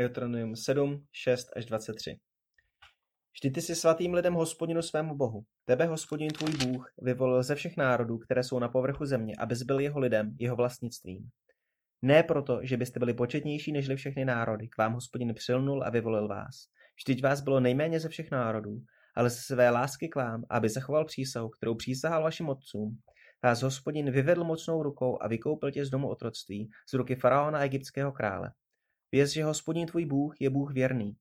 Deuteronomium 7, 6 až 23. Vždy ty si svatým lidem hospodinu svému bohu. Tebe, hospodin tvůj Bůh, vyvolil ze všech národů, které jsou na povrchu země, abys byl jeho lidem, jeho vlastnictvím. Ne proto, že byste byli početnější nežli všechny národy, k vám hospodin přilnul a vyvolil vás. Vždyť vás bylo nejméně ze všech národů, ale ze své lásky k vám, aby zachoval přísahu, kterou přísahal vašim otcům, vás hospodin vyvedl mocnou rukou a vykoupil tě z domu otroctví, z ruky faraona egyptského krále. Věz, že hospodin tvůj Bůh je Bůh věrný,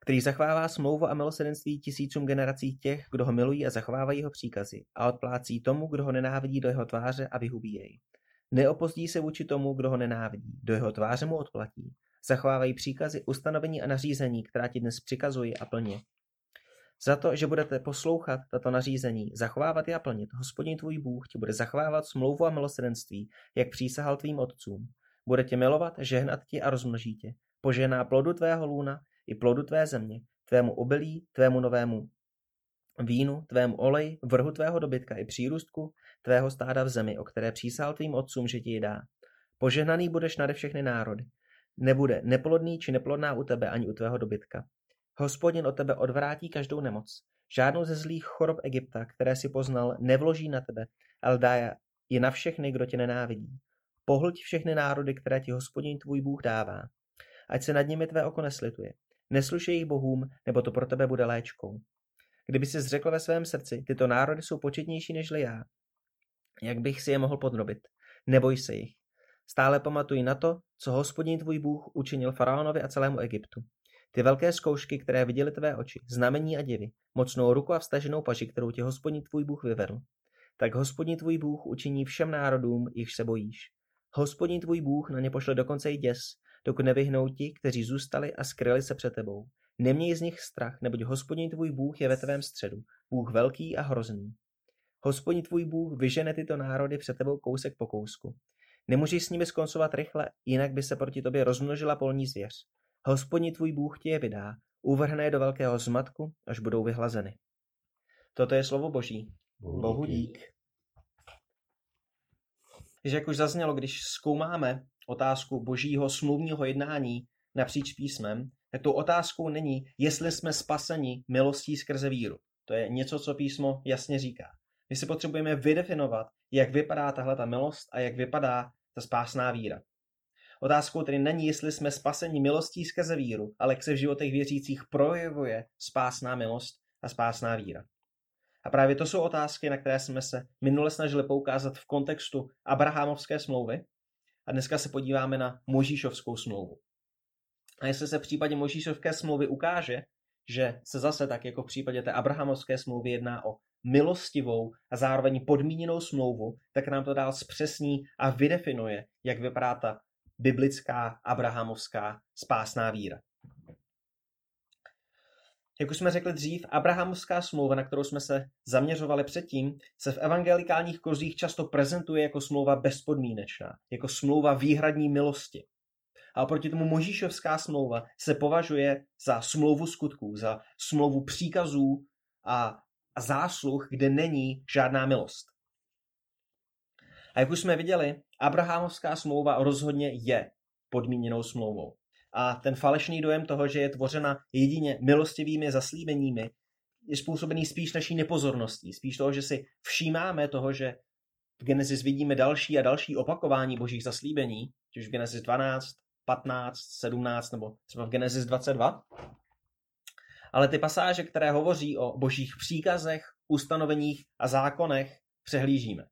který zachovává smlouvu a milosedenství tisícům generací těch, kdo ho milují a zachovávají jeho příkazy a odplácí tomu, kdo ho nenávidí do jeho tváře a vyhubí jej. Neopozdí se vůči tomu, kdo ho nenávidí, do jeho tváře mu odplatí. Zachovávají příkazy, ustanovení a nařízení, která ti dnes přikazují a plně. Za to, že budete poslouchat tato nařízení, zachovávat je a plnit, hospodin tvůj Bůh ti bude zachovávat smlouvu a milosedenství, jak přísahal tvým otcům. Bude tě milovat, žehnat ti a rozmnoží tě. Požená plodu tvého lůna i plodu tvé země, tvému obilí, tvému novému vínu, tvému oleji, vrhu tvého dobytka i přírůstku tvého stáda v zemi, o které přísahal tvým otcům, že ti ji dá. Požehnaný budeš nade všechny národy. Nebude neplodný či neplodná u tebe ani u tvého dobytka. Hospodin od tebe odvrátí každou nemoc. Žádnou ze zlých chorob Egypta, které si poznal, nevloží na tebe, ale dá je na všechny, kdo tě nenávidí. Pohlť všechny národy, které ti hospodin tvůj Bůh dává. Ať se nad nimi tvé oko neslituje. Neslušej jejich bohům, nebo to pro tebe bude léčkou. Kdyby si řekl ve svém srdci, tyto národy jsou početnější nežli já, jak bych si je mohl podrobit. Neboj se jich. Stále pamatuj na to, co hospodin tvůj Bůh učinil faraonovi a celému Egyptu. Ty velké zkoušky, které viděly tvé oči, znamení a divy, mocnou ruku a vstaženou paži, kterou ti hospodin tvůj Bůh vyvedl. Tak hospodin tvůj Bůh učiní všem národům, jichž se bojíš. Hospodin tvůj Bůh na ně pošle dokonce i děs, dokud nevyhnou ti, kteří zůstali a skryli se před tebou. Neměj z nich strach, neboť hospodin tvůj Bůh je ve tvém středu, Bůh velký a hrozný. Hospodin tvůj Bůh vyžene tyto národy před tebou kousek po kousku. Nemůžeš s nimi skoncovat rychle, jinak by se proti tobě rozmnožila polní zvěř. Hospodin tvůj Bůh ti je vydá, uvrhne je do velkého zmatku, až budou vyhlazeny. Toto je slovo Boží. Bohu dík. Takže jak už zaznělo, když zkoumáme otázku božího smluvního jednání napříč písmem, tak tou otázkou není, jestli jsme spaseni milostí skrze víru. To je něco, co písmo jasně říká. My si potřebujeme vydefinovat, jak vypadá tahle ta milost a jak vypadá ta spásná víra. Otázkou tedy není, jestli jsme spaseni milostí skrze víru, ale jak se v životech věřících projevuje spásná milost a spásná víra. A právě to jsou otázky, na které jsme se minule snažili poukázat v kontextu Abrahamovské smlouvy a dneska se podíváme na Možíšovskou smlouvu. A jestli se v případě Možíšovské smlouvy ukáže, že se zase tak jako v případě té Abrahamovské smlouvy jedná o milostivou a zároveň podmíněnou smlouvu, tak nám to dál zpřesní a vydefinuje, jak vypadá ta biblická abrahamovská spásná víra. Jak už jsme řekli dřív, Abrahamovská smlouva, na kterou jsme se zaměřovali předtím, se v evangelikálních kruzích často prezentuje jako smlouva bezpodmínečná, jako smlouva výhradní milosti. A oproti tomu Možíšovská smlouva se považuje za smlouvu skutků, za smlouvu příkazů a, a zásluh, kde není žádná milost. A jak už jsme viděli, Abrahamovská smlouva rozhodně je podmíněnou smlouvou. A ten falešný dojem toho, že je tvořena jedině milostivými zaslíbeními, je způsobený spíš naší nepozorností, spíš toho, že si všímáme toho, že v Genesis vidíme další a další opakování božích zaslíbení, čiž v Genesis 12, 15, 17 nebo třeba v Genesis 22. Ale ty pasáže, které hovoří o božích příkazech, ustanoveních a zákonech, přehlížíme.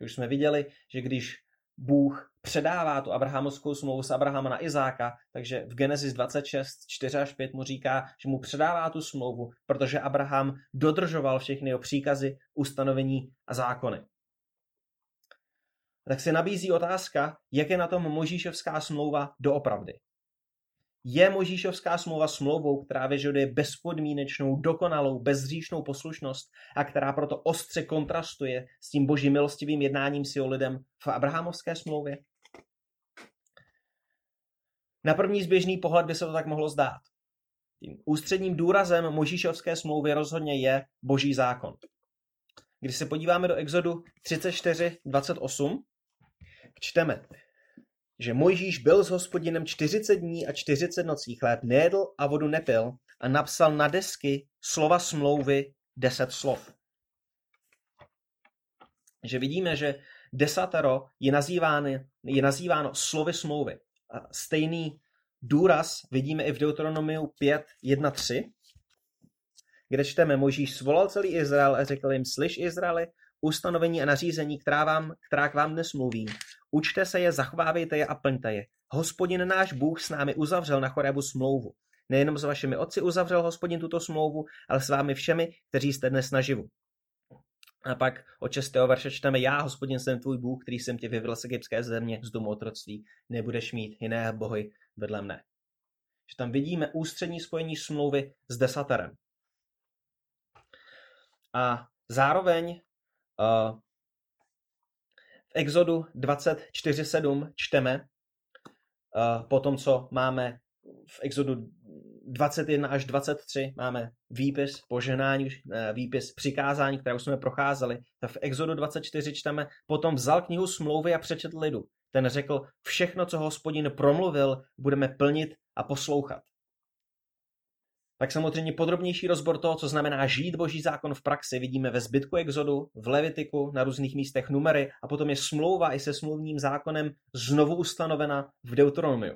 Už jsme viděli, že když Bůh předává tu abrahamovskou smlouvu z Abrahama na Izáka, takže v Genesis 26, 4 až 5 mu říká, že mu předává tu smlouvu, protože Abraham dodržoval všechny jeho příkazy, ustanovení a zákony. Tak se nabízí otázka, jak je na tom Možíšovská smlouva doopravdy. Je Možíšovská smlouva smlouvou, která vyžaduje bezpodmínečnou, dokonalou, bezříšnou poslušnost a která proto ostře kontrastuje s tím božím milostivým jednáním s jeho lidem v Abrahamovské smlouvě? Na první zběžný pohled by se to tak mohlo zdát. Tím ústředním důrazem Možíšovské smlouvy rozhodně je boží zákon. Když se podíváme do Exodu 34.28, čteme že Mojžíš byl s hospodinem 40 dní a 40 nocí, chléb nejedl a vodu nepil a napsal na desky slova smlouvy 10 slov. Že vidíme, že desatero je nazýváno, je nazýváno slovy smlouvy. A stejný důraz vidíme i v Deuteronomiu 5, 1, 3, kde čteme, Možíš svolal celý Izrael a řekl jim, slyš Izraeli, ustanovení a nařízení, která, vám, která k vám dnes mluví. Učte se je, zachovávejte je a plňte je. Hospodin náš Bůh s námi uzavřel na Chorebu smlouvu. Nejenom s vašimi otci uzavřel hospodin tuto smlouvu, ale s vámi všemi, kteří jste dnes naživu. A pak od 6. verše čteme, já, hospodin, jsem tvůj Bůh, který jsem tě vyvedl z egyptské země, z domu otroctví. Nebudeš mít jiné bohy vedle mne. Že tam vidíme ústřední spojení smlouvy s desaterem. A zároveň v Exodu 24.7 čteme, po tom, co máme v Exodu 21 až 23 máme výpis poženání, eh, výpis přikázání, které už jsme procházeli. V Exodu 24 čteme, potom vzal knihu smlouvy a přečetl lidu. Ten řekl, všechno, co hospodin promluvil, budeme plnit a poslouchat. Tak samozřejmě podrobnější rozbor toho, co znamená žít boží zákon v praxi, vidíme ve zbytku Exodu, v Levitiku, na různých místech numery a potom je smlouva i se smluvním zákonem znovu ustanovena v Deuteronomiu.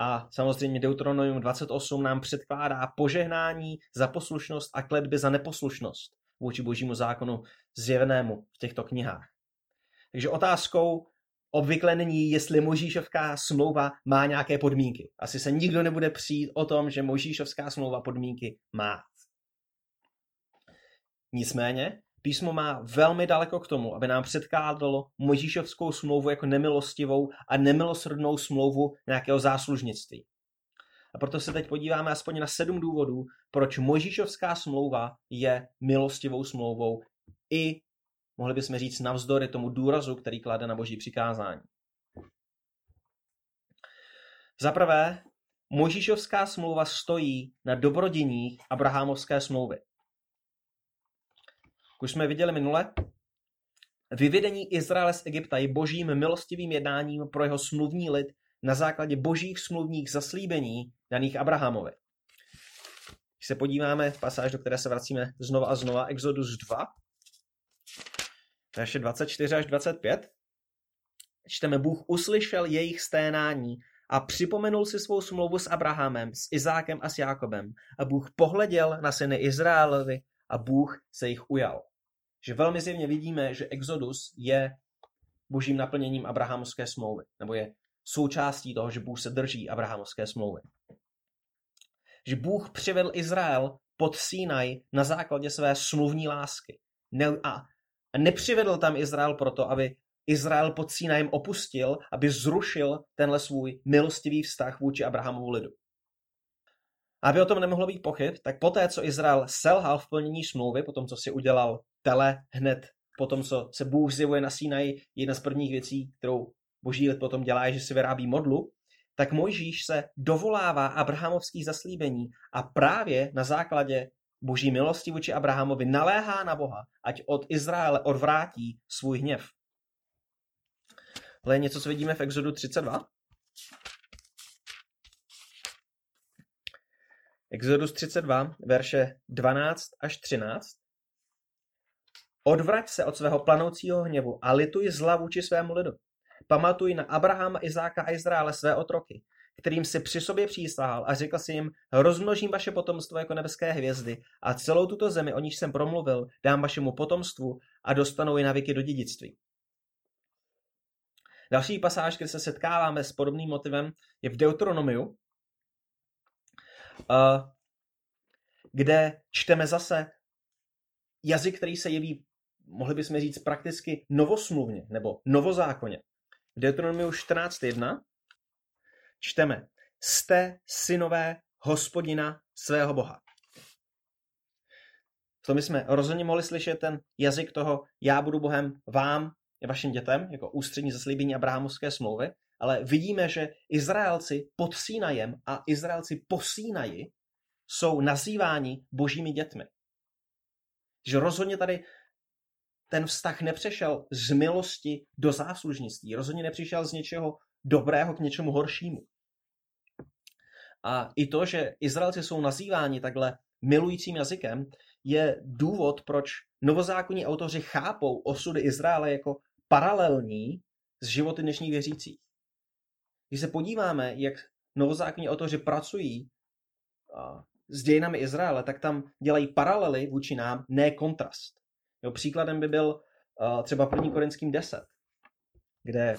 A samozřejmě Deuteronomium 28 nám předkládá požehnání za poslušnost a kletby za neposlušnost vůči božímu zákonu zjevenému v těchto knihách. Takže otázkou obvykle není, jestli Možíšovská smlouva má nějaké podmínky. Asi se nikdo nebude přijít o tom, že Možíšovská smlouva podmínky má. Nicméně, písmo má velmi daleko k tomu, aby nám předkládalo Možíšovskou smlouvu jako nemilostivou a nemilosrdnou smlouvu nějakého záslužnictví. A proto se teď podíváme aspoň na sedm důvodů, proč Možíšovská smlouva je milostivou smlouvou i mohli bychom říct navzdory tomu důrazu, který klade na boží přikázání. Za prvé, Možíšovská smlouva stojí na dobrodiních Abrahamovské smlouvy. Už jsme viděli minule, vyvedení Izraele z Egypta je božím milostivým jednáním pro jeho smluvní lid na základě božích smluvních zaslíbení daných Abrahamovi. Když se podíváme v pasáž, do které se vracíme znova a znova, Exodus 2, verše 24 až 25, čteme, Bůh uslyšel jejich sténání a připomenul si svou smlouvu s Abrahamem, s Izákem a s Jákobem. A Bůh pohleděl na syny Izraelovi a Bůh se jich ujal. Že velmi zjevně vidíme, že Exodus je božím naplněním Abrahamovské smlouvy, nebo je součástí toho, že Bůh se drží Abrahamovské smlouvy. Že Bůh přivedl Izrael pod Sinaj na základě své smluvní lásky. Ne, a a nepřivedl tam Izrael proto, aby Izrael pod Sinajem opustil, aby zrušil tenhle svůj milostivý vztah vůči Abrahamovu lidu. Aby o tom nemohlo být pochyb, tak poté, co Izrael selhal v plnění smlouvy, potom, co si udělal tele hned potom, co se Bůh zjevuje na Sinaji, jedna z prvních věcí, kterou boží lid potom dělá, je, že si vyrábí modlu, tak Mojžíš se dovolává Abrahamovských zaslíbení a právě na základě boží milosti vůči Abrahamovi naléhá na Boha, ať od Izraele odvrátí svůj hněv. Je něco, co vidíme v Exodu 32. Exodus 32, verše 12 až 13. Odvrať se od svého planoucího hněvu a lituj zla vůči svému lidu. Pamatuj na Abrahama, Izáka a Izraele své otroky, kterým si při sobě přísahal a řekl si jim, rozmnožím vaše potomstvo jako nebeské hvězdy a celou tuto zemi, o níž jsem promluvil, dám vašemu potomstvu a dostanou ji na věky do dědictví. Další pasáž, kde se setkáváme s podobným motivem, je v Deuteronomiu, eh, kde čteme zase jazyk, který se jeví, mohli bychom říct, prakticky novosmluvně nebo novozákonně. V Deuteronomiu 14.1 čteme, jste synové hospodina svého Boha. To my jsme rozhodně mohli slyšet ten jazyk toho, já budu Bohem vám, vašim dětem, jako ústřední zaslíbení Abrahamovské smlouvy, ale vidíme, že Izraelci pod Sínajem a Izraelci po Sínaji jsou nazýváni božími dětmi. Že rozhodně tady ten vztah nepřešel z milosti do záslužnictví. Rozhodně nepřišel z něčeho dobrého k něčemu horšímu. A i to, že Izraelci jsou nazýváni takhle milujícím jazykem, je důvod, proč novozákonní autoři chápou osudy Izraele jako paralelní s životy dnešních věřících. Když se podíváme, jak novozákonní autoři pracují s dějinami Izraele, tak tam dělají paralely vůči nám, ne kontrast. Jo, příkladem by byl třeba 1. Korinským 10, kde,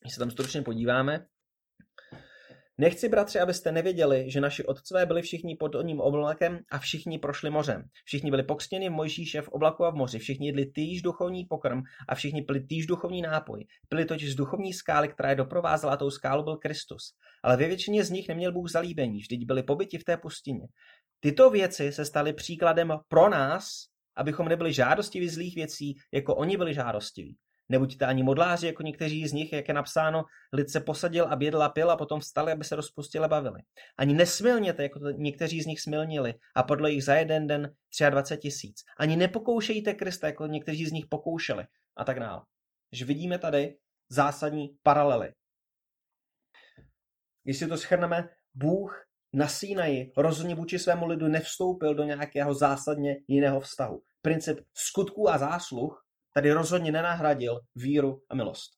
když se tam stručně podíváme, Nechci, bratři, abyste nevěděli, že naši otcové byli všichni pod oním oblakem a všichni prošli mořem. Všichni byli pokřtěni v Mojžíše v oblaku a v moři. Všichni jedli týž duchovní pokrm a všichni pili týž duchovní nápoj. Pili totiž z duchovní skály, která je doprovázela tou skálu byl Kristus. Ale ve většině z nich neměl Bůh zalíbení, vždyť byli pobyti v té pustině. Tyto věci se staly příkladem pro nás, abychom nebyli žádostiví zlých věcí, jako oni byli žádostiví. Nebuďte ani modláři, jako někteří z nich, jak je napsáno, lid se posadil a bědl a pil a potom vstali, aby se rozpustili a bavili. Ani nesmilněte, jako to někteří z nich smilnili a podle jich za jeden den 23 tisíc. Ani nepokoušejte Krista, jako někteří z nich pokoušeli a tak dále. Že vidíme tady zásadní paralely. Když si to schrneme, Bůh na Sínaji rozhodně vůči svému lidu nevstoupil do nějakého zásadně jiného vztahu. Princip skutků a zásluh tady rozhodně nenahradil víru a milost.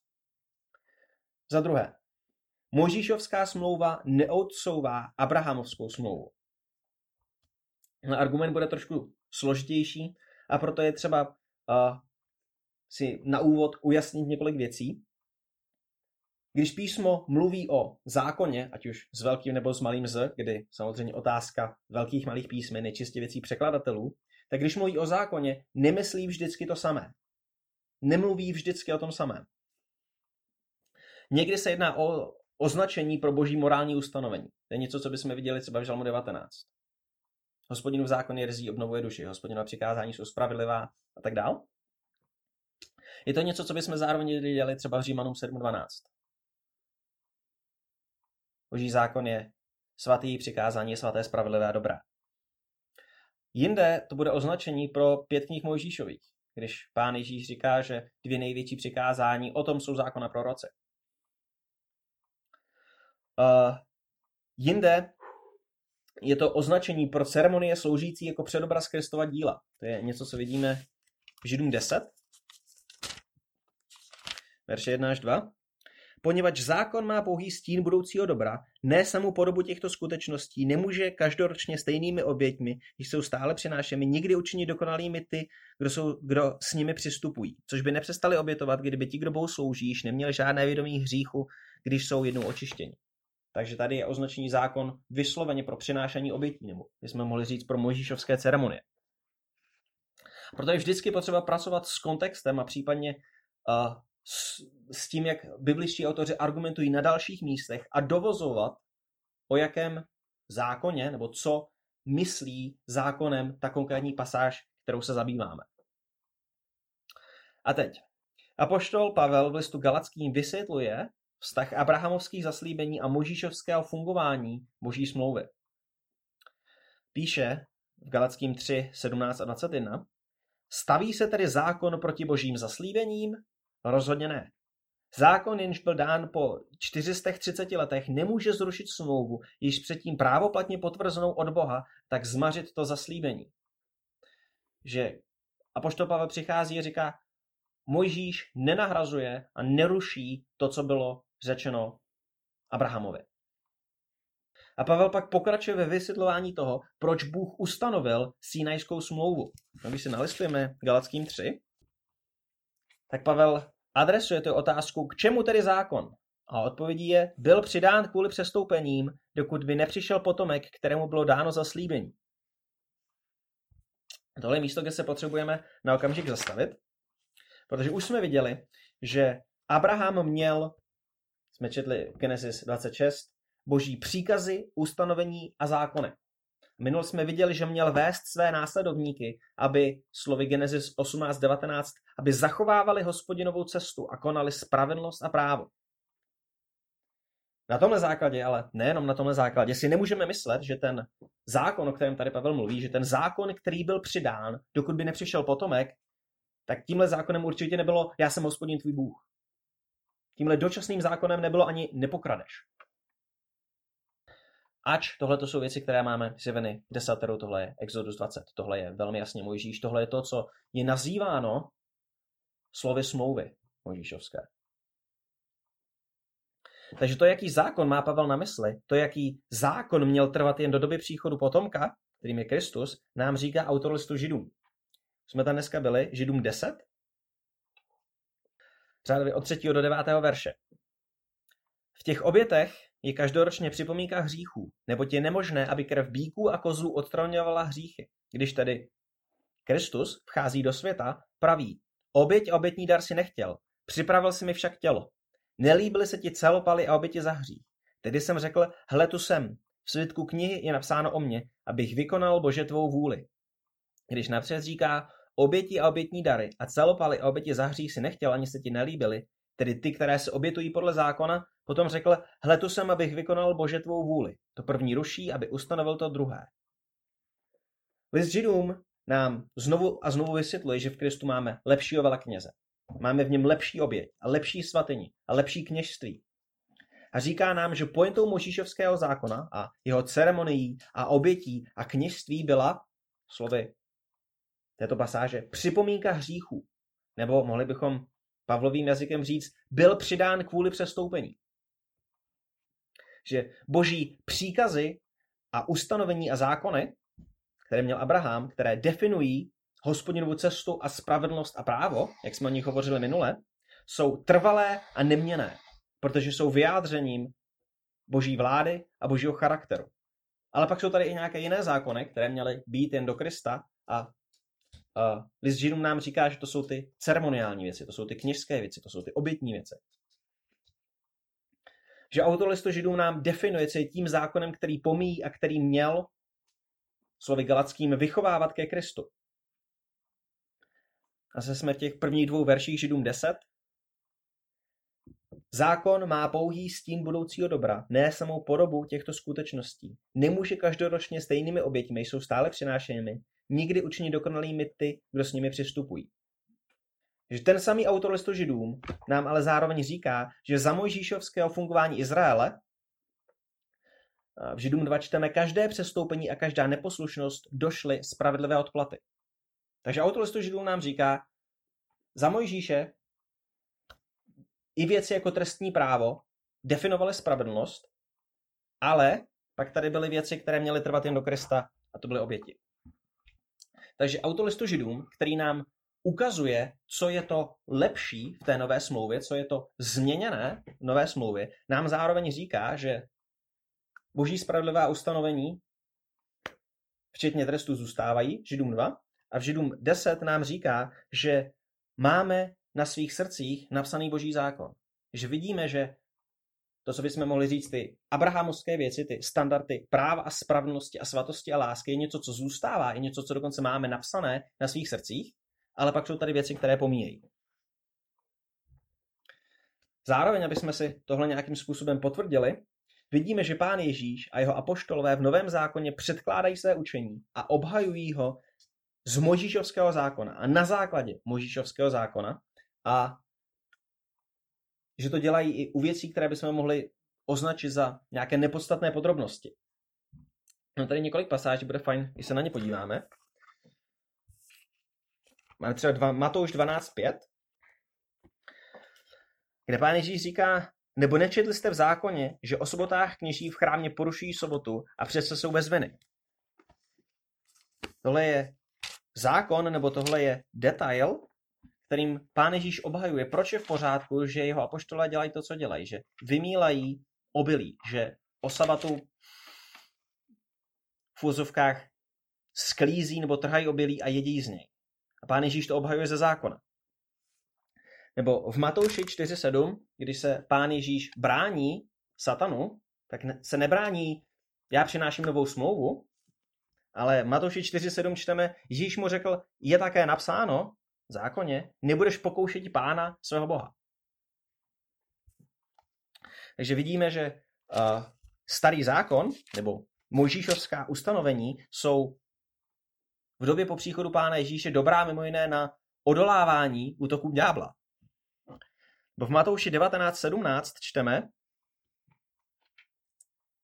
Za druhé, Možíšovská smlouva neodsouvá Abrahamovskou smlouvu. Argument bude trošku složitější a proto je třeba uh, si na úvod ujasnit několik věcí. Když písmo mluví o zákoně, ať už s velkým nebo s malým z, kdy samozřejmě otázka velkých malých písmen je čistě věcí překladatelů, tak když mluví o zákoně, nemyslí vždycky to samé nemluví vždycky o tom samém. Někdy se jedná o označení pro boží morální ustanovení. To je něco, co bychom viděli třeba v Žalmu 19. Hospodinu v zákoně rzí obnovuje duši, hospodinu přikázání jsou spravedlivá a tak dál. Je to něco, co bychom zároveň viděli třeba v Římanům 7.12. Boží zákon je svatý, přikázání je svaté, spravedlivé a dobré. Jinde to bude označení pro pět knih Mojžíšových když pán Ježíš říká, že dvě největší přikázání, o tom jsou zákona proroce. Uh, jinde je to označení pro ceremonie sloužící jako předobraz Kristova díla. To je něco, co vidíme v Židům 10, verše 1 až 2 poněvadž zákon má pouhý stín budoucího dobra, ne samou podobu těchto skutečností, nemůže každoročně stejnými oběťmi, když jsou stále přinášemi, nikdy učinit dokonalými ty, kdo, jsou, kdo s nimi přistupují, což by nepřestali obětovat, kdyby ti, kdo Bohu slouží, již neměli žádné vědomí hříchu, když jsou jednou očištěni. Takže tady je označený zákon vysloveně pro přinášení obětí, nebo bychom mohli říct pro možíšovské ceremonie. Proto je vždycky potřeba pracovat s kontextem a případně uh, s, s tím, jak bibličtí autoři argumentují na dalších místech a dovozovat, o jakém zákoně nebo co myslí zákonem ta konkrétní pasáž, kterou se zabýváme. A teď. Apoštol Pavel v listu Galackým vysvětluje vztah abrahamovských zaslíbení a možíšovského fungování boží smlouvy. Píše v Galackým 3, 17 a 21. Staví se tedy zákon proti božím zaslíbením? Rozhodně ne. Zákon, jenž byl dán po 430 letech, nemůže zrušit smlouvu, již předtím právoplatně potvrzenou od Boha, tak zmařit to zaslíbení. Že Apoštol Pavel přichází a říká, Mojžíš nenahrazuje a neruší to, co bylo řečeno Abrahamovi. A Pavel pak pokračuje ve vysvětlování toho, proč Bůh ustanovil Sinajskou smlouvu. No, když si nalistujeme Galackým 3, tak Pavel adresuje tu otázku, k čemu tedy zákon? A odpovědí je, byl přidán kvůli přestoupením, dokud by nepřišel potomek, kterému bylo dáno zaslíbení. Tohle je místo, kde se potřebujeme na okamžik zastavit, protože už jsme viděli, že Abraham měl, jsme četli Genesis 26, boží příkazy, ustanovení a zákony. Minul jsme viděli, že měl vést své následovníky, aby slovy Genesis 18.19, aby zachovávali hospodinovou cestu a konali spravedlnost a právo. Na tomhle základě, ale nejenom na tomhle základě, si nemůžeme myslet, že ten zákon, o kterém tady Pavel mluví, že ten zákon, který byl přidán, dokud by nepřišel potomek, tak tímhle zákonem určitě nebylo, já jsem hospodin tvůj Bůh. tímhle dočasným zákonem nebylo ani nepokradeš. Ač tohle to jsou věci, které máme zjeveny v desateru, tohle je Exodus 20, tohle je velmi jasně Mojžíš, tohle je to, co je nazýváno slovy smlouvy Mojžíšovské. Takže to, jaký zákon má Pavel na mysli, to, jaký zákon měl trvat jen do doby příchodu potomka, kterým je Kristus, nám říká autor listu Židům. Jsme tam dneska byli, Židům 10, řádově od 3. do 9. verše. V těch obětech je každoročně připomínka hříchů, neboť je nemožné, aby krev bíků a kozů odstraňovala hříchy. Když tedy Kristus vchází do světa, praví, oběť a obětní dar si nechtěl, připravil si mi však tělo. Nelíbily se ti celopaly a oběti za hřích. Tedy jsem řekl, hle tu jsem, v svitku knihy je napsáno o mně, abych vykonal Bože tvou vůli. Když napřed říká, oběti a obětní dary a celopaly a oběti za hřích si nechtěl, ani se ti nelíbily, tedy ty, které se obětují podle zákona, potom řekl, hle tu jsem, abych vykonal Bože tvou vůli. To první ruší, aby ustanovil to druhé. List Židům nám znovu a znovu vysvětluje, že v Kristu máme lepšího velekněze. Máme v něm lepší oběť a lepší svatyni a lepší kněžství. A říká nám, že pointou Možíšovského zákona a jeho ceremonií a obětí a kněžství byla, slovy této pasáže, připomínka hříchů. Nebo mohli bychom Pavlovým jazykem říct, byl přidán kvůli přestoupení. Že boží příkazy a ustanovení a zákony, které měl Abraham, které definují hospodinovu cestu a spravedlnost a právo, jak jsme o nich hovořili minule, jsou trvalé a neměné, protože jsou vyjádřením boží vlády a božího charakteru. Ale pak jsou tady i nějaké jiné zákony, které měly být jen do Krista a uh, list Židům nám říká, že to jsou ty ceremoniální věci, to jsou ty kněžské věci, to jsou ty obětní věci. Že autor listu Židům nám definuje, co je tím zákonem, který pomíjí a který měl slovy galackým vychovávat ke Kristu. A se jsme v těch prvních dvou verších Židům 10. Zákon má pouhý stín budoucího dobra, ne samou podobu těchto skutečností. Nemůže každoročně stejnými oběťmi, jsou stále přinášenými, nikdy učinit dokonalými ty, kdo s nimi přistupují. Že ten samý autor listu Židům nám ale zároveň říká, že za Mojžíšovského fungování Izraele v Židům 2 čteme, každé přestoupení a každá neposlušnost došly spravedlivé odplaty. Takže autor listu Židům nám říká, za Mojžíše i věci jako trestní právo definovaly spravedlnost, ale pak tady byly věci, které měly trvat jen do Krista a to byly oběti. Takže autor listu Židům, který nám ukazuje, co je to lepší v té nové smlouvě, co je to změněné v nové smlouvě, nám zároveň říká, že boží spravedlivá ustanovení, včetně trestu, zůstávají, Židům 2, a v Židům 10 nám říká, že máme na svých srdcích napsaný boží zákon. Že vidíme, že to, co bychom mohli říct, ty abrahamovské věci, ty standardy práva a spravedlnosti a svatosti a lásky, je něco, co zůstává, je něco, co dokonce máme napsané na svých srdcích, ale pak jsou tady věci, které pomíjejí. Zároveň, aby jsme si tohle nějakým způsobem potvrdili, vidíme, že pán Ježíš a jeho apoštolové v Novém zákoně předkládají své učení a obhajují ho z Možíšovského zákona a na základě Možíšovského zákona a že to dělají i u věcí, které bychom mohli označit za nějaké nepodstatné podrobnosti. No tady několik pasáží, bude fajn, když se na ně podíváme. Máme třeba dva, Matouš 12.5, kde pán Ježíš říká, nebo nečetli jste v zákoně, že o sobotách kněží v chrámě porušují sobotu a přece jsou bez viny. Tohle je zákon, nebo tohle je detail, kterým pán Ježíš obhajuje, proč je v pořádku, že jeho apoštolé dělají to, co dělají, že vymílají obilí, že o sabatu v úzovkách sklízí nebo trhají obilí a jedí z něj. A pán Ježíš to obhajuje ze zákona. Nebo v Matouši 4.7, když se pán Ježíš brání satanu, tak se nebrání, já přináším novou smlouvu, ale Matouši 4.7 čteme, Ježíš mu řekl, je také napsáno zákoně, nebudeš pokoušet pána svého boha. Takže vidíme, že uh, starý zákon, nebo Mojžíšovská ustanovení jsou v době po příchodu pána Ježíše dobrá mimo jiné na odolávání útoků ďábla. Bo v Matouši 19.17 čteme,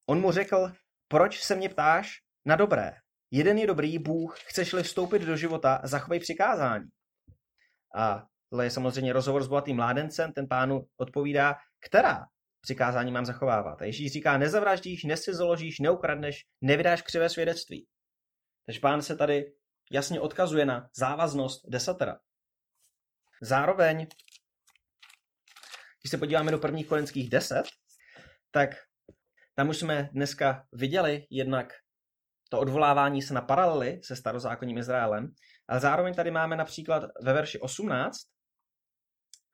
on mu řekl, proč se mě ptáš na dobré? Jeden je dobrý, Bůh, chceš-li vstoupit do života, zachovej přikázání. A tohle je samozřejmě rozhovor s bohatým mládencem, ten pánu odpovídá, která přikázání mám zachovávat. A Ježíš říká, nezavraždíš, nescizoložíš, neukradneš, nevydáš křivé svědectví. Takže pán se tady jasně odkazuje na závaznost desatera. Zároveň, když se podíváme do prvních korinských deset, tak tam už jsme dneska viděli jednak to odvolávání se na paralely se starozákonním Izraelem, ale zároveň tady máme například ve verši 18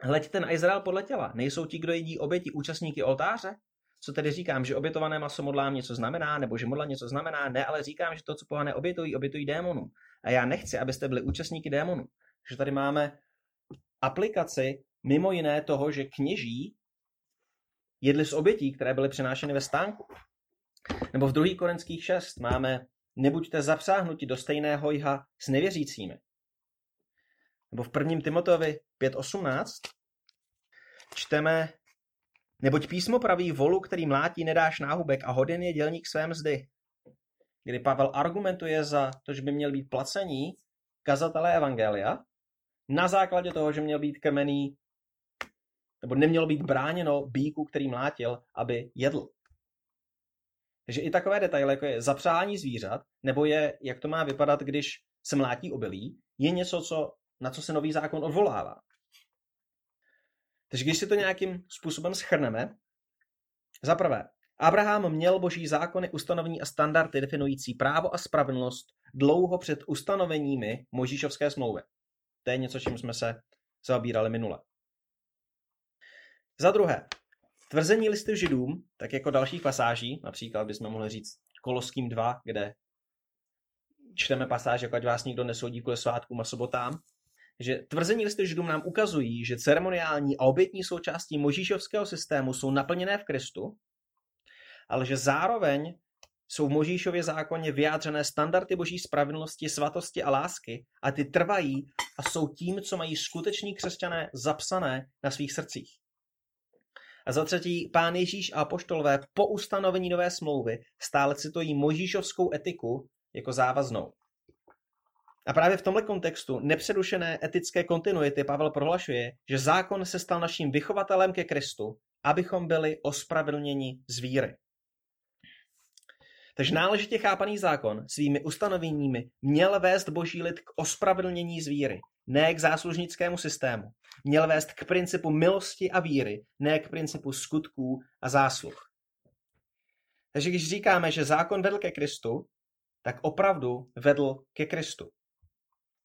Hleďte na Izrael podle těla. Nejsou ti, kdo jedí oběti účastníky oltáře? Co tedy říkám, že obětované maso modlám něco znamená, nebo že modla něco znamená? Ne, ale říkám, že to, co pohané obětují, obětují démonů. A já nechci, abyste byli účastníky démonů. Takže tady máme aplikaci mimo jiné toho, že kněží jedli z obětí, které byly přenášeny ve stánku. Nebo v 2. Korinských 6 máme nebuďte zapsáhnuti do stejného jha s nevěřícími. Nebo v 1. Timoteovi 5.18 čteme Neboť písmo praví volu, který mlátí, nedáš náhubek a hoden je dělník své mzdy. Kdy Pavel argumentuje za to, že by měl být placení kazatelé evangelia, na základě toho, že měl být krmený, nebo nemělo být bráněno bíku, který mlátil, aby jedl. Takže i takové detaily, jako je zapřání zvířat, nebo je, jak to má vypadat, když se mlátí obilí, je něco, co, na co se nový zákon odvolává. Takže když si to nějakým způsobem schrneme, za prvé, Abraham měl boží zákony, ustanovení a standardy definující právo a spravedlnost dlouho před ustanoveními Možíšovské smlouvy. To je něco, čím jsme se zaobírali minule. Za druhé, tvrzení listy židům, tak jako dalších pasáží, například bychom mohli říct Koloským 2, kde čteme pasáž, jako ať vás nikdo nesoudí kvůli svátkům a sobotám, že tvrzení listy židům nám ukazují, že ceremoniální a obětní součástí možíšovského systému jsou naplněné v Kristu, ale že zároveň jsou v Možíšově zákoně vyjádřené standardy boží spravedlnosti, svatosti a lásky a ty trvají a jsou tím, co mají skuteční křesťané zapsané na svých srdcích. A za třetí, pán Ježíš a apoštolové po ustanovení nové smlouvy stále citují Možíšovskou etiku jako závaznou. A právě v tomhle kontextu nepředušené etické kontinuity Pavel prohlašuje, že zákon se stal naším vychovatelem ke Kristu, abychom byli ospravedlněni z víry. Takže náležitě chápaný zákon svými ustanoveními měl vést boží lid k ospravedlnění z víry, ne k záslužnickému systému. Měl vést k principu milosti a víry, ne k principu skutků a zásluh. Takže když říkáme, že zákon vedl ke Kristu, tak opravdu vedl ke Kristu.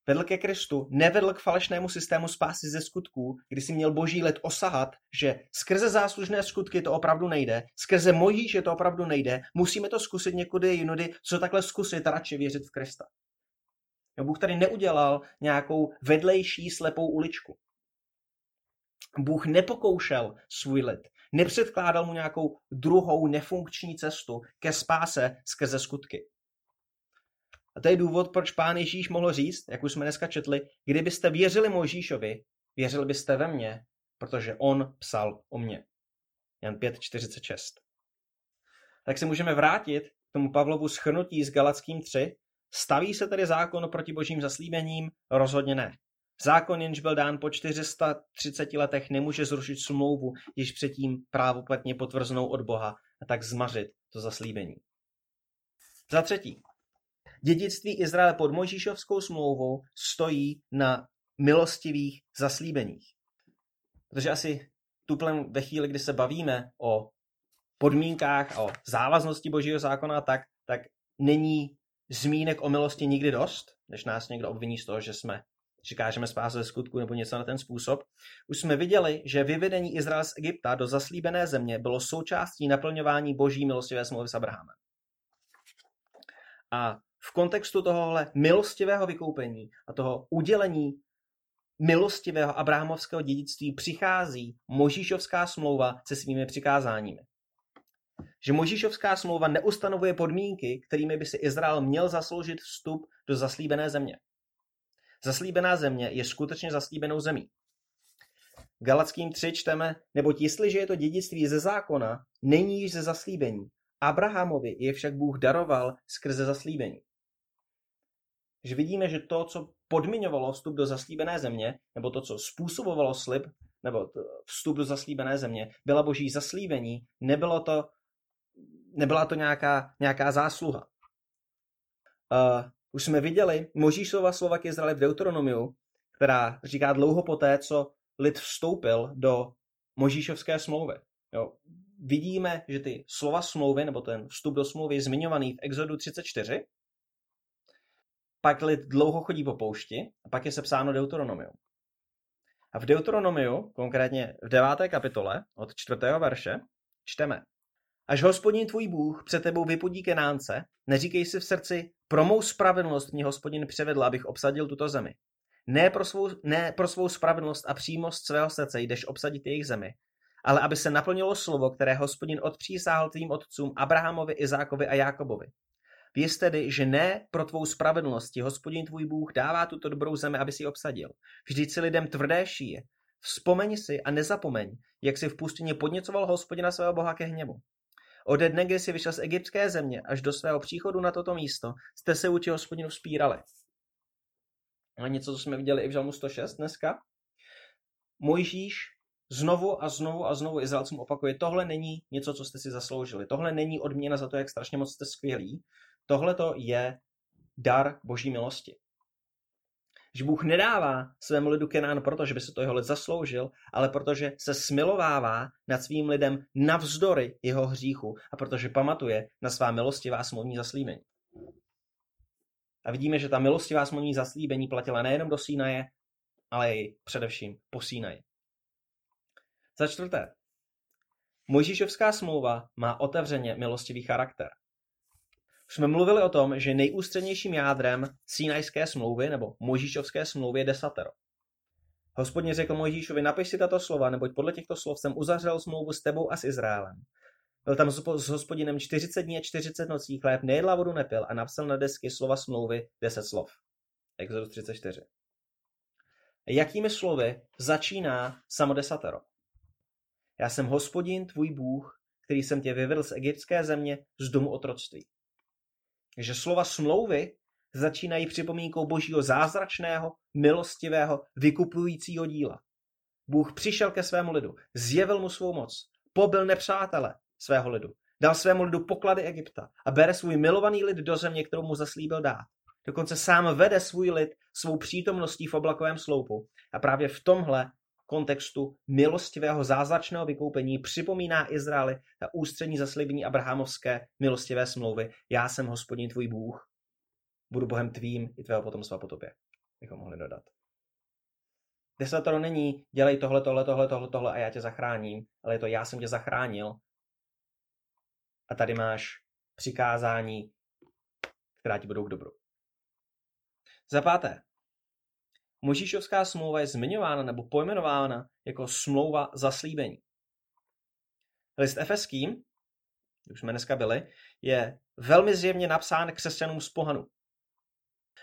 Vedl ke Kristu, nevedl k falešnému systému spásy ze skutků, kdy si měl boží let osahat, že skrze záslužné skutky to opravdu nejde, skrze že to opravdu nejde, musíme to zkusit někudy jinudy, co takhle zkusit radši věřit v Krista. No, Bůh tady neudělal nějakou vedlejší slepou uličku. Bůh nepokoušel svůj lid, nepředkládal mu nějakou druhou nefunkční cestu ke spáse skrze skutky. A to je důvod, proč pán Ježíš mohl říct, jak už jsme dneska četli, kdybyste věřili Mojžíšovi, věřili byste ve mně, protože on psal o mně. Jan 5.46. Tak se můžeme vrátit k tomu Pavlovu schrnutí s Galackým 3. Staví se tedy zákon proti božím zaslíbením? Rozhodně ne. Zákon, jenž byl dán po 430 letech, nemůže zrušit smlouvu, již předtím právoplatně potvrzenou od Boha a tak zmařit to zaslíbení. Za třetí, Dědictví Izraele pod Mojžíšovskou smlouvou stojí na milostivých zaslíbeních. Protože asi tuplem ve chvíli, kdy se bavíme o podmínkách o závaznosti božího zákona, tak, tak není zmínek o milosti nikdy dost, než nás někdo obviní z toho, že jsme že spásu ze skutku nebo něco na ten způsob. Už jsme viděli, že vyvedení Izrael z Egypta do zaslíbené země bylo součástí naplňování boží milostivé smlouvy s Abrahamem. A v kontextu tohohle milostivého vykoupení a toho udělení milostivého Abrahamovského dědictví přichází Možíšovská smlouva se svými přikázáními. Že Možíšovská smlouva neustanovuje podmínky, kterými by si Izrael měl zasloužit vstup do zaslíbené země. Zaslíbená země je skutečně zaslíbenou zemí. Galackým 3 čteme, neboť jestliže je to dědictví ze zákona, není již ze zaslíbení. Abrahamovi je však Bůh daroval skrze zaslíbení. Že vidíme, že to, co podmiňovalo vstup do zaslíbené země, nebo to, co způsobovalo slib, nebo vstup do zaslíbené země, byla boží zaslíbení, nebylo to, nebyla to nějaká, nějaká zásluha. Uh, už jsme viděli Možíšova slova k Izraeli v Deuteronomiu, která říká dlouho poté, co lid vstoupil do Možíšovské smlouvy. Jo. Vidíme, že ty slova smlouvy, nebo ten vstup do smlouvy je zmiňovaný v Exodu 34, pak lid dlouho chodí po poušti a pak je sepsáno Deuteronomium. A v Deuteronomiu, konkrétně v deváté kapitole od čtvrtého verše, čteme. Až hospodin tvůj Bůh před tebou vypudí Kenánce, neříkej si v srdci, pro mou spravedlnost mě hospodin přivedl, abych obsadil tuto zemi. Ne pro, svou, ne pro svou spravedlnost a přímost svého srdce jdeš obsadit jejich zemi, ale aby se naplnilo slovo, které hospodin odpřísáhl tvým otcům Abrahamovi, Izákovi a Jákobovi. Věz tedy, že ne pro tvou spravedlnost ti hospodin tvůj Bůh dává tuto dobrou zemi, aby si ji obsadil. Vždyť si lidem tvrdé šíje. Vzpomeň si a nezapomeň, jak si v pustině podněcoval hospodina svého boha ke hněvu. Ode dne, kdy si vyšel z egyptské země až do svého příchodu na toto místo, jste se vůči hospodinu spírali. A něco, co jsme viděli i v Žalmu 106 dneska. Mojžíš znovu a znovu a znovu Izraelcům opakuje, tohle není něco, co jste si zasloužili. Tohle není odměna za to, jak strašně moc jste skvělí. Tohle to je dar boží milosti. Že Bůh nedává svému lidu Kenán proto, že by se to jeho lid zasloužil, ale protože se smilovává nad svým lidem navzdory jeho hříchu a protože pamatuje na svá milostivá smluvní zaslíbení. A vidíme, že ta milostivá smluvní zaslíbení platila nejenom do Sínaje, ale i především po Sínaji. Za čtvrté, Mojžíšovská smlouva má otevřeně milostivý charakter. Jsme mluvili o tom, že nejústřednějším jádrem Sinajské smlouvy nebo Mojžíšovské smlouvy je desatero. Hospodin řekl Mojžíšovi, napiš si tato slova, neboť podle těchto slov jsem uzavřel smlouvu s tebou a s Izraelem. Byl tam s hospodinem 40 dní a 40 nocí, chléb nejedla, vodu nepil a napsal na desky slova smlouvy 10 slov. Exodus 34. Jakými slovy začíná samo desatero? Já jsem hospodin, tvůj Bůh, který jsem tě vyvedl z egyptské země, z domu otroctví. Takže slova smlouvy začínají připomínkou božího zázračného, milostivého, vykupujícího díla. Bůh přišel ke svému lidu, zjevil mu svou moc, pobyl nepřátele svého lidu, dal svému lidu poklady Egypta a bere svůj milovaný lid do země, kterou mu zaslíbil dát. Dokonce sám vede svůj lid svou přítomností v oblakovém sloupu. A právě v tomhle kontextu milostivého zázračného vykoupení připomíná Izraeli ta ústřední zaslíbení Abrahamovské milostivé smlouvy. Já jsem hospodin tvůj Bůh, budu Bohem tvým i tvého potomstva po tobě, bychom mohli dodat. Desatoro není dělej tohle, tohle, tohle, tohle, tohle a já tě zachráním, ale je to já jsem tě zachránil a tady máš přikázání, která ti budou k dobru. Za páté, Možíšovská smlouva je zmiňována nebo pojmenována jako smlouva zaslíbení. List Efeským, už jsme dneska byli, je velmi zjevně napsán křesťanům z pohanu.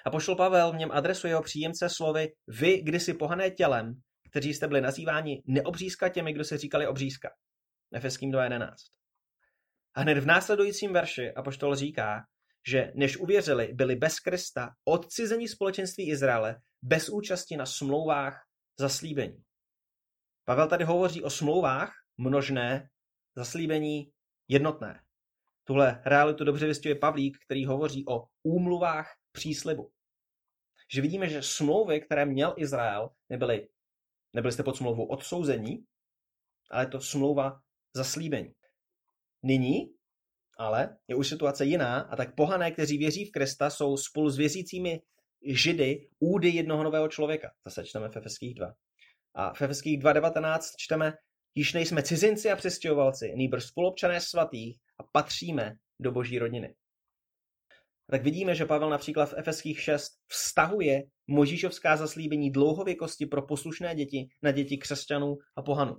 A pošel Pavel v něm adresuje jeho příjemce slovy vy kdysi pohané tělem, kteří jste byli nazýváni neobřízka těmi, kdo se říkali obřízka. Efeským 2.11. A hned v následujícím verši Apoštol říká, že než uvěřili, byli bez Krista odcizení společenství Izraele bez účasti na smlouvách zaslíbení. Pavel tady hovoří o smlouvách množné, zaslíbení jednotné. Tuhle realitu dobře vystihuje Pavlík, který hovoří o úmluvách příslibu. Že vidíme, že smlouvy, které měl Izrael, nebyly, nebyly jste pod smlouvou odsouzení, ale to smlouva zaslíbení. Nyní ale je už situace jiná a tak pohané, kteří věří v Krista, jsou spolu s věřícími židy údy jednoho nového člověka. Zase čteme v Efeských 2. A v Efeských 2.19 čteme, již nejsme cizinci a přestěhovalci, nýbrž spolupčané svatých a patříme do boží rodiny. Tak vidíme, že Pavel například v Efeských 6 vztahuje možíšovská zaslíbení dlouhověkosti pro poslušné děti na děti křesťanů a pohanů.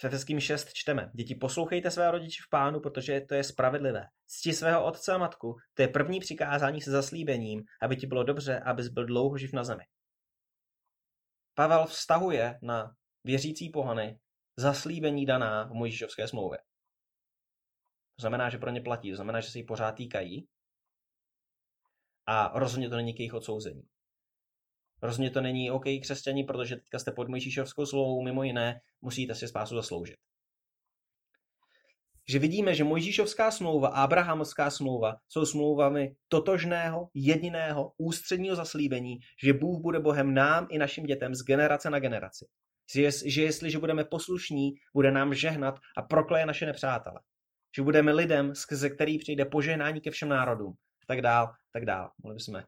V Efeským 6 čteme, děti poslouchejte své rodiče v pánu, protože to je spravedlivé. Cti svého otce a matku, to je první přikázání se zaslíbením, aby ti bylo dobře, abys byl dlouho živ na zemi. Pavel vztahuje na věřící pohany zaslíbení daná v Mojžíšovské smlouvě. To znamená, že pro ně platí, to znamená, že se jí pořád týkají a rozhodně to není k jejich odsouzení. Rozhodně to není OK křesťani, protože teďka jste pod Mojžíšovskou slovou, mimo jiné, musíte si spásu zasloužit. Že vidíme, že Mojžíšovská smlouva a Abrahamovská smlouva jsou smlouvami totožného, jediného, ústředního zaslíbení, že Bůh bude Bohem nám i našim dětem z generace na generaci. Že, že jestliže budeme poslušní, bude nám žehnat a prokleje naše nepřátele. Že budeme lidem, skrze který přijde požehnání ke všem národům. Tak dál, tak dál. Mohli bychom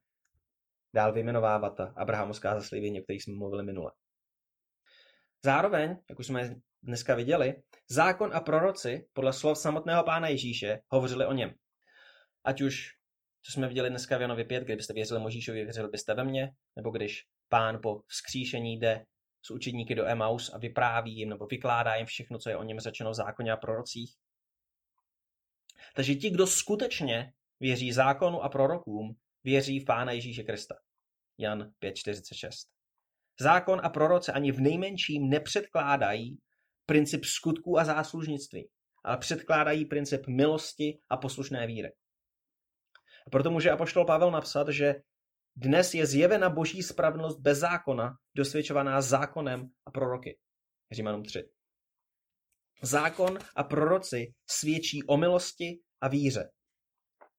dál vyjmenovávat ta abrahamovská zaslíbení, o kterých jsme mluvili minule. Zároveň, jak už jsme dneska viděli, zákon a proroci podle slov samotného pána Ježíše hovořili o něm. Ať už, co jsme viděli dneska v Janově 5, kdybyste věřili Možíšovi, věřili byste ve mně, nebo když pán po vzkříšení jde s učedníky do Emaus a vypráví jim nebo vykládá jim všechno, co je o něm řečeno v zákoně a prorocích. Takže ti, kdo skutečně věří zákonu a prorokům, věří v Pána Ježíše Krista. Jan 5.46. Zákon a proroce ani v nejmenším nepředkládají princip skutků a záslužnictví, ale předkládají princip milosti a poslušné víry. A proto může apoštol Pavel napsat, že dnes je zjevena boží spravedlnost bez zákona, dosvědčovaná zákonem a proroky. Římanům 3. Zákon a proroci svědčí o milosti a víře.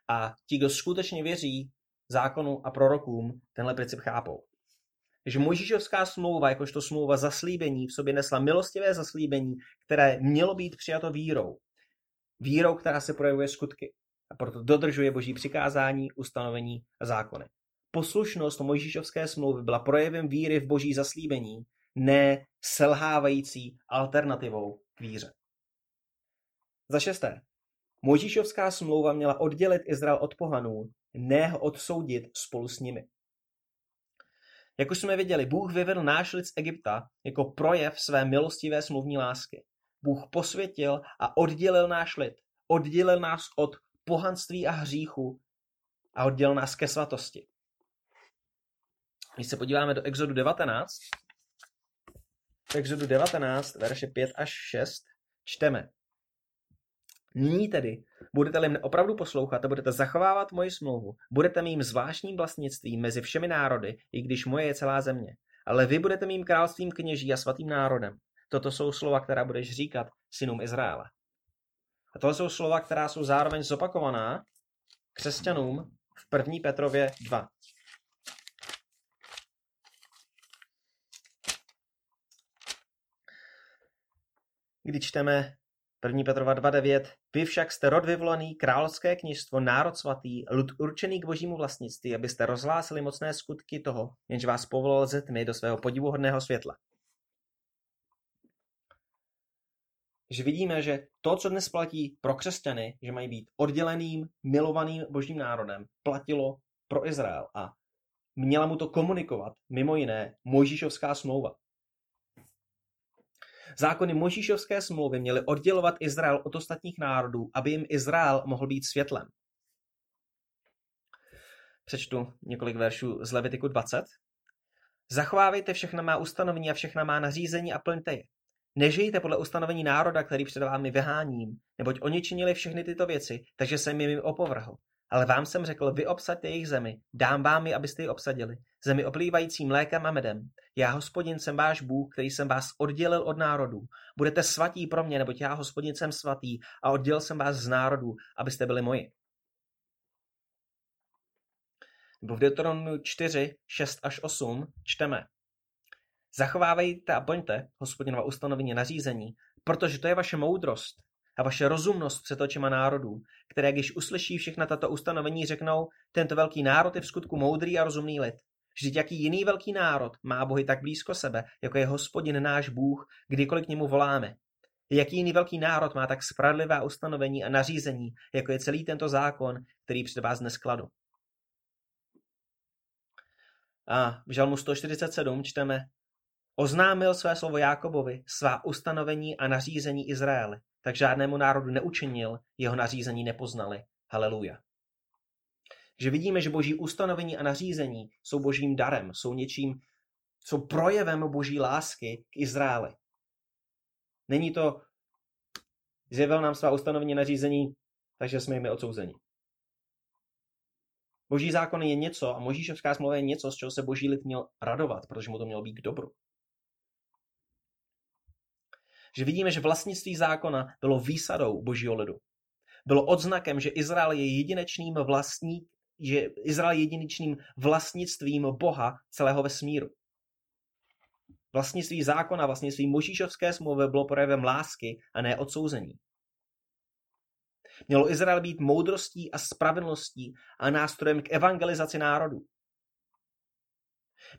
A ti, kdo skutečně věří zákonu a prorokům, tenhle princip chápou. Takže Mojžíšovská smlouva, jakožto smlouva zaslíbení, v sobě nesla milostivé zaslíbení, které mělo být přijato vírou. Vírou, která se projevuje skutky. A proto dodržuje boží přikázání, ustanovení a zákony. Poslušnost Mojžíšovské smlouvy byla projevem víry v boží zaslíbení, ne selhávající alternativou k víře. Za šesté. Mojžíšovská smlouva měla oddělit Izrael od pohanů, ne ho odsoudit spolu s nimi. Jak už jsme viděli, Bůh vyvedl náš lid z Egypta jako projev své milostivé smluvní lásky. Bůh posvětil a oddělil náš lid. Oddělil nás od pohanství a hříchu a oddělil nás ke svatosti. Když se podíváme do Exodu 19, v Exodu 19, verše 5 až 6, čteme. Nyní tedy, budete-li mne opravdu poslouchat a budete zachovávat moji smlouvu, budete mým zvláštním vlastnictvím mezi všemi národy, i když moje je celá země. Ale vy budete mým královstvím kněží a svatým národem. Toto jsou slova, která budeš říkat synům Izraele. A tohle jsou slova, která jsou zároveň zopakovaná křesťanům v 1. Petrově 2. Kdy čteme 1. Petrova 2.9. Vy však jste rod vyvolaný, královské kněžstvo, národ svatý, lud určený k božímu vlastnictví, abyste rozhlásili mocné skutky toho, jenž vás povolal ze tmy do svého podivuhodného světla. že vidíme, že to, co dnes platí pro křesťany, že mají být odděleným, milovaným božím národem, platilo pro Izrael a měla mu to komunikovat, mimo jiné, Mojžíšovská smlouva. Zákony Možíšovské smlouvy měly oddělovat Izrael od ostatních národů, aby jim Izrael mohl být světlem. Přečtu několik veršů z Levitiku 20. Zachovávejte všechna má ustanovení a všechna má nařízení a plňte je. Nežijte podle ustanovení národa, který před vámi vyháním, neboť oni činili všechny tyto věci, takže jsem jim opovrhl. Ale vám jsem řekl, vy obsaďte jejich zemi, dám vám ji, abyste ji obsadili. Zemi oplývající mlékem a medem. Já, hospodin, jsem váš Bůh, který jsem vás oddělil od národů. Budete svatí pro mě, neboť já, hospodin, jsem svatý a oddělil jsem vás z národů, abyste byli moji. Nebo v Deuteronomiu 4, 6 až 8 čteme. Zachovávejte a plňte hospodinova ustanovení nařízení, protože to je vaše moudrost a vaše rozumnost před očima národů, které když uslyší všechna tato ustanovení řeknou, tento velký národ je v skutku moudrý a rozumný lid. Vždyť jaký jiný velký národ má bohy tak blízko sebe, jako je hospodin náš Bůh, kdykoliv k němu voláme. Jaký jiný velký národ má tak spravedlivá ustanovení a nařízení, jako je celý tento zákon, který před vás dnes kladu. A v Žalmu 147 čteme, Oznámil své slovo Jákobovi, svá ustanovení a nařízení Izraeli, tak žádnému národu neučinil, jeho nařízení nepoznali. Haleluja. Že vidíme, že boží ustanovení a nařízení jsou božím darem, jsou něčím, jsou projevem boží lásky k Izraeli. Není to, zjevil nám svá ustanovení nařízení, takže jsme jimi odsouzeni. Boží zákon je něco a Možíšovská smlouva je něco, z čeho se boží lid měl radovat, protože mu to mělo být k dobru. Že vidíme, že vlastnictví zákona bylo výsadou božího lidu. Bylo odznakem, že Izrael je jedinečným vlastní, že Izrael je jedinečným vlastnictvím Boha celého vesmíru. Vlastnictví zákona, vlastnictví Možíšovské smlouvy bylo projevem lásky a ne odsouzení. Mělo Izrael být moudrostí a spravedlností a nástrojem k evangelizaci národů.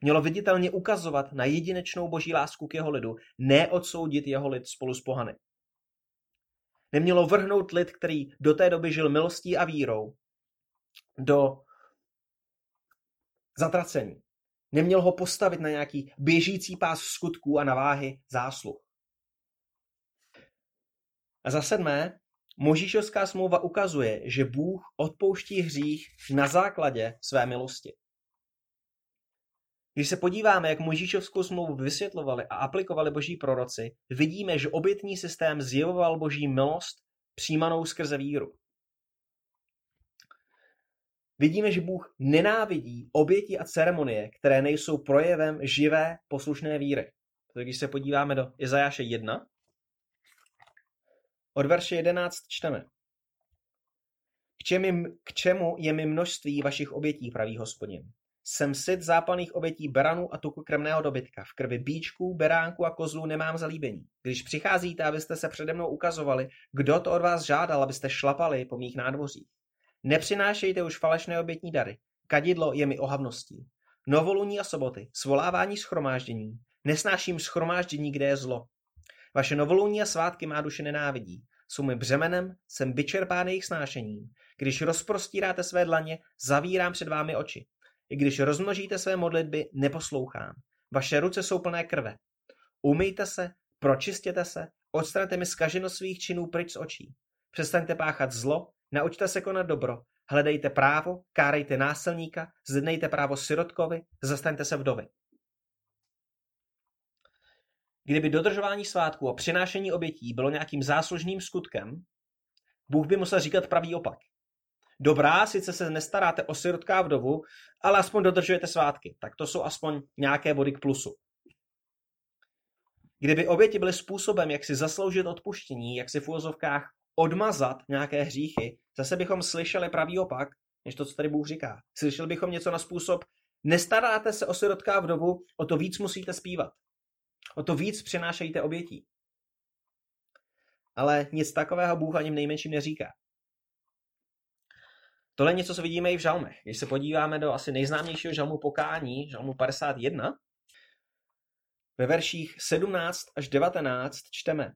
Mělo viditelně ukazovat na jedinečnou boží lásku k jeho lidu, ne odsoudit jeho lid spolu s pohany. Nemělo vrhnout lid, který do té doby žil milostí a vírou, do zatracení. Neměl ho postavit na nějaký běžící pás skutků a na váhy zásluh. A za sedmé, Možíšovská smlouva ukazuje, že Bůh odpouští hřích na základě své milosti. Když se podíváme, jak Možíšovskou smlouvu vysvětlovali a aplikovali boží proroci, vidíme, že obětní systém zjevoval boží milost přijímanou skrze víru. Vidíme, že Bůh nenávidí oběti a ceremonie, které nejsou projevem živé poslušné víry. Takže když se podíváme do Izajáše 1, od verše 11 čteme. K, k čemu je mi množství vašich obětí, pravý hospodin? Jsem syt zápalných obětí beranů a tuku krmného dobytka. V krvi bíčků, beránku a kozlů nemám zalíbení. Když přicházíte, abyste se přede mnou ukazovali, kdo to od vás žádal, abyste šlapali po mých nádvořích. Nepřinášejte už falešné obětní dary. Kadidlo je mi ohavností. Novoluní a soboty, svolávání schromáždění. Nesnáším schromáždění, kde je zlo. Vaše novoluní a svátky má duše nenávidí. Jsou mi břemenem, jsem vyčerpán jejich snášením. Když rozprostíráte své dlaně, zavírám před vámi oči. I když rozmnožíte své modlitby, neposlouchám. Vaše ruce jsou plné krve. Umyjte se, pročistěte se, odstraňte mi zkaženost svých činů pryč z očí. Přestaňte páchat zlo, naučte se konat dobro, hledejte právo, kárejte násilníka, zednejte právo sirotkovi, zastaňte se vdovy. Kdyby dodržování svátků a přinášení obětí bylo nějakým záslužným skutkem, Bůh by musel říkat pravý opak. Dobrá, sice se nestaráte o sirotká vdovu, ale aspoň dodržujete svátky. Tak to jsou aspoň nějaké body k plusu. Kdyby oběti byly způsobem, jak si zasloužit odpuštění, jak si v úvozovkách odmazat nějaké hříchy, zase bychom slyšeli pravý opak, než to, co tady Bůh říká. Slyšeli bychom něco na způsob, nestaráte se o sirotká vdovu, o to víc musíte zpívat. O to víc přinášejte obětí. Ale nic takového Bůh ani v nejmenším neříká. Tohle je něco, co vidíme i v žalmech. Když se podíváme do asi nejznámějšího žalmu pokání, žalmu 51, ve verších 17 až 19 čteme.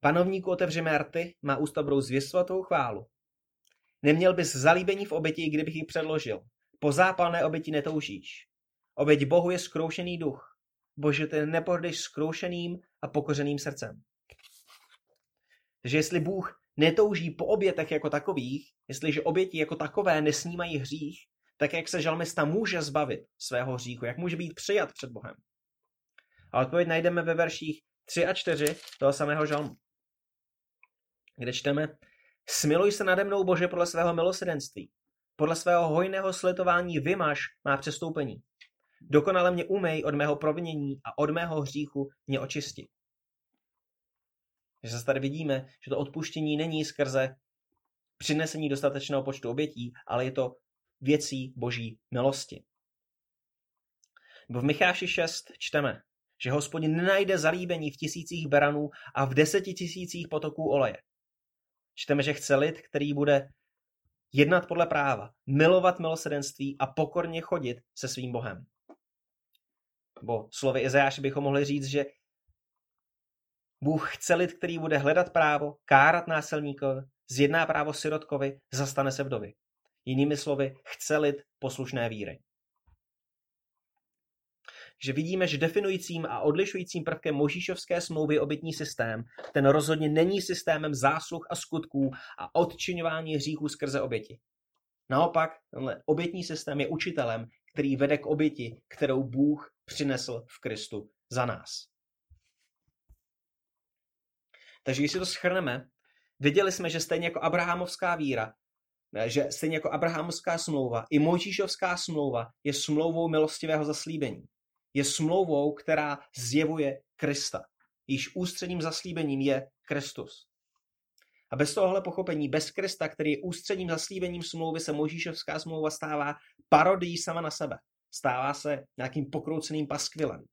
Panovníku otevřeme rty, má ústa budou zvěstovat chválu. Neměl bys zalíbení v oběti, kdybych ji předložil. Po zápalné oběti netoužíš. Oběť Bohu je skroušený duch. Bože, ty nepohdeš skroušeným a pokořeným srdcem. Takže jestli Bůh netouží po obětech jako takových, jestliže oběti jako takové nesnímají hřích, tak jak se žalmista může zbavit svého hříchu, jak může být přijat před Bohem. A odpověď najdeme ve verších 3 a 4 toho samého žalmu, kde čteme Smiluj se nade mnou, Bože, podle svého milosedenství. Podle svého hojného slitování vymaš má přestoupení. Dokonale mě umej od mého provinění a od mého hříchu mě očisti. Že zase tady vidíme, že to odpuštění není skrze přinesení dostatečného počtu obětí, ale je to věcí boží milosti. Bo v Micháši 6 čteme, že hospodin nenajde zalíbení v tisících beranů a v deseti tisících potoků oleje. Čteme, že chce lid, který bude jednat podle práva, milovat milosedenství a pokorně chodit se svým Bohem. Bo slovy Izajáše bychom mohli říct, že Bůh chce lid, který bude hledat právo, kárat násilníkovi, zjedná právo sirotkovi, zastane se vdovy. Jinými slovy, chce lid poslušné víry. Že vidíme, že definujícím a odlišujícím prvkem Možíšovské smlouvy je obytní systém. Ten rozhodně není systémem zásluh a skutků a odčiňování hříchů skrze oběti. Naopak, tenhle obětní systém je učitelem, který vede k oběti, kterou Bůh přinesl v Kristu za nás. Takže když si to schrneme, viděli jsme, že stejně jako Abrahamovská víra, že stejně jako Abrahamovská smlouva, i Mojžíšovská smlouva je smlouvou milostivého zaslíbení. Je smlouvou, která zjevuje Krista. Již ústředním zaslíbením je Kristus. A bez tohohle pochopení, bez Krista, který je ústředním zaslíbením smlouvy, se Mojžíšovská smlouva stává parodií sama na sebe. Stává se nějakým pokrouceným paskvilem.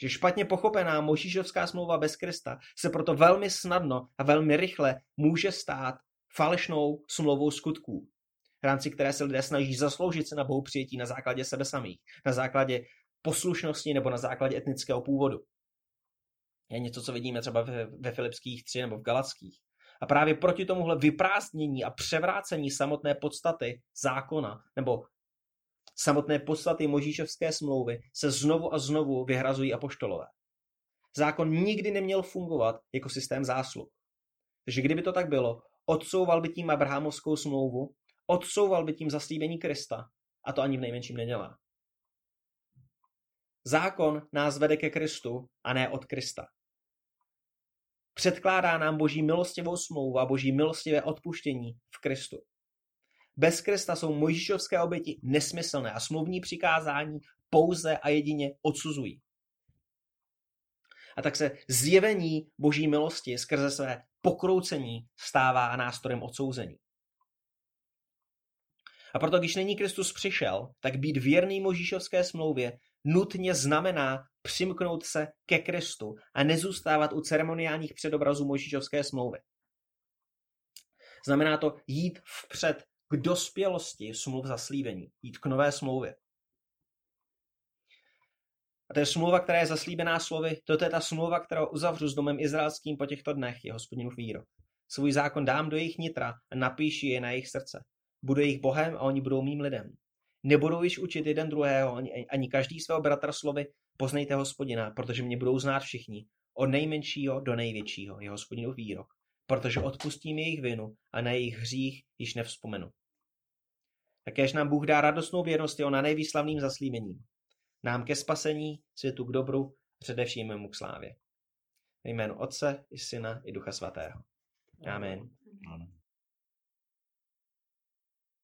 Že špatně pochopená Mojžíšovská smlouva bez Krista se proto velmi snadno a velmi rychle může stát falešnou smlouvou skutků, v rámci které se lidé snaží zasloužit se na bohu přijetí na základě sebe samých, na základě poslušnosti nebo na základě etnického původu. Je něco, co vidíme třeba ve, ve Filipských 3 nebo v Galackých. A právě proti tomuhle vyprázdnění a převrácení samotné podstaty zákona nebo samotné podstaty Možíšovské smlouvy se znovu a znovu vyhrazují apoštolové. Zákon nikdy neměl fungovat jako systém zásluh. Takže kdyby to tak bylo, odsouval by tím Abrahamovskou smlouvu, odsouval by tím zaslíbení Krista a to ani v nejmenším nedělá. Zákon nás vede ke Kristu a ne od Krista. Předkládá nám boží milostivou smlouvu a boží milostivé odpuštění v Kristu. Bez Krista jsou Mojžíšovské oběti nesmyslné a smluvní přikázání pouze a jedině odsuzují. A tak se zjevení boží milosti skrze své pokroucení stává nástrojem odsouzení. A proto, když není Kristus přišel, tak být věrný Možíšovské smlouvě nutně znamená přimknout se ke Kristu a nezůstávat u ceremoniálních předobrazů Možíšovské smlouvy. Znamená to jít vpřed k dospělosti smluv zaslíbení, jít k nové smlouvě. A to je smlouva, která je zaslíbená slovy. Toto je ta smlouva, kterou uzavřu s domem izraelským po těchto dnech, je hospodinův výrok. Svůj zákon dám do jejich nitra a napíši je na jejich srdce. Budu jejich bohem a oni budou mým lidem. Nebudou již učit jeden druhého, ani, ani každý svého bratra slovy, poznejte hospodina, protože mě budou znát všichni, od nejmenšího do největšího, je hospodinův výrok, protože odpustím jejich vinu a na jejich hřích již nevzpomenu. Takéž nám Bůh dá radostnou věrnost jeho na nejvýslavným zaslíbením. Nám ke spasení, světu k dobru, především mu k slávě. Ve jménu Otce i Syna i Ducha Svatého. Amen. Amen.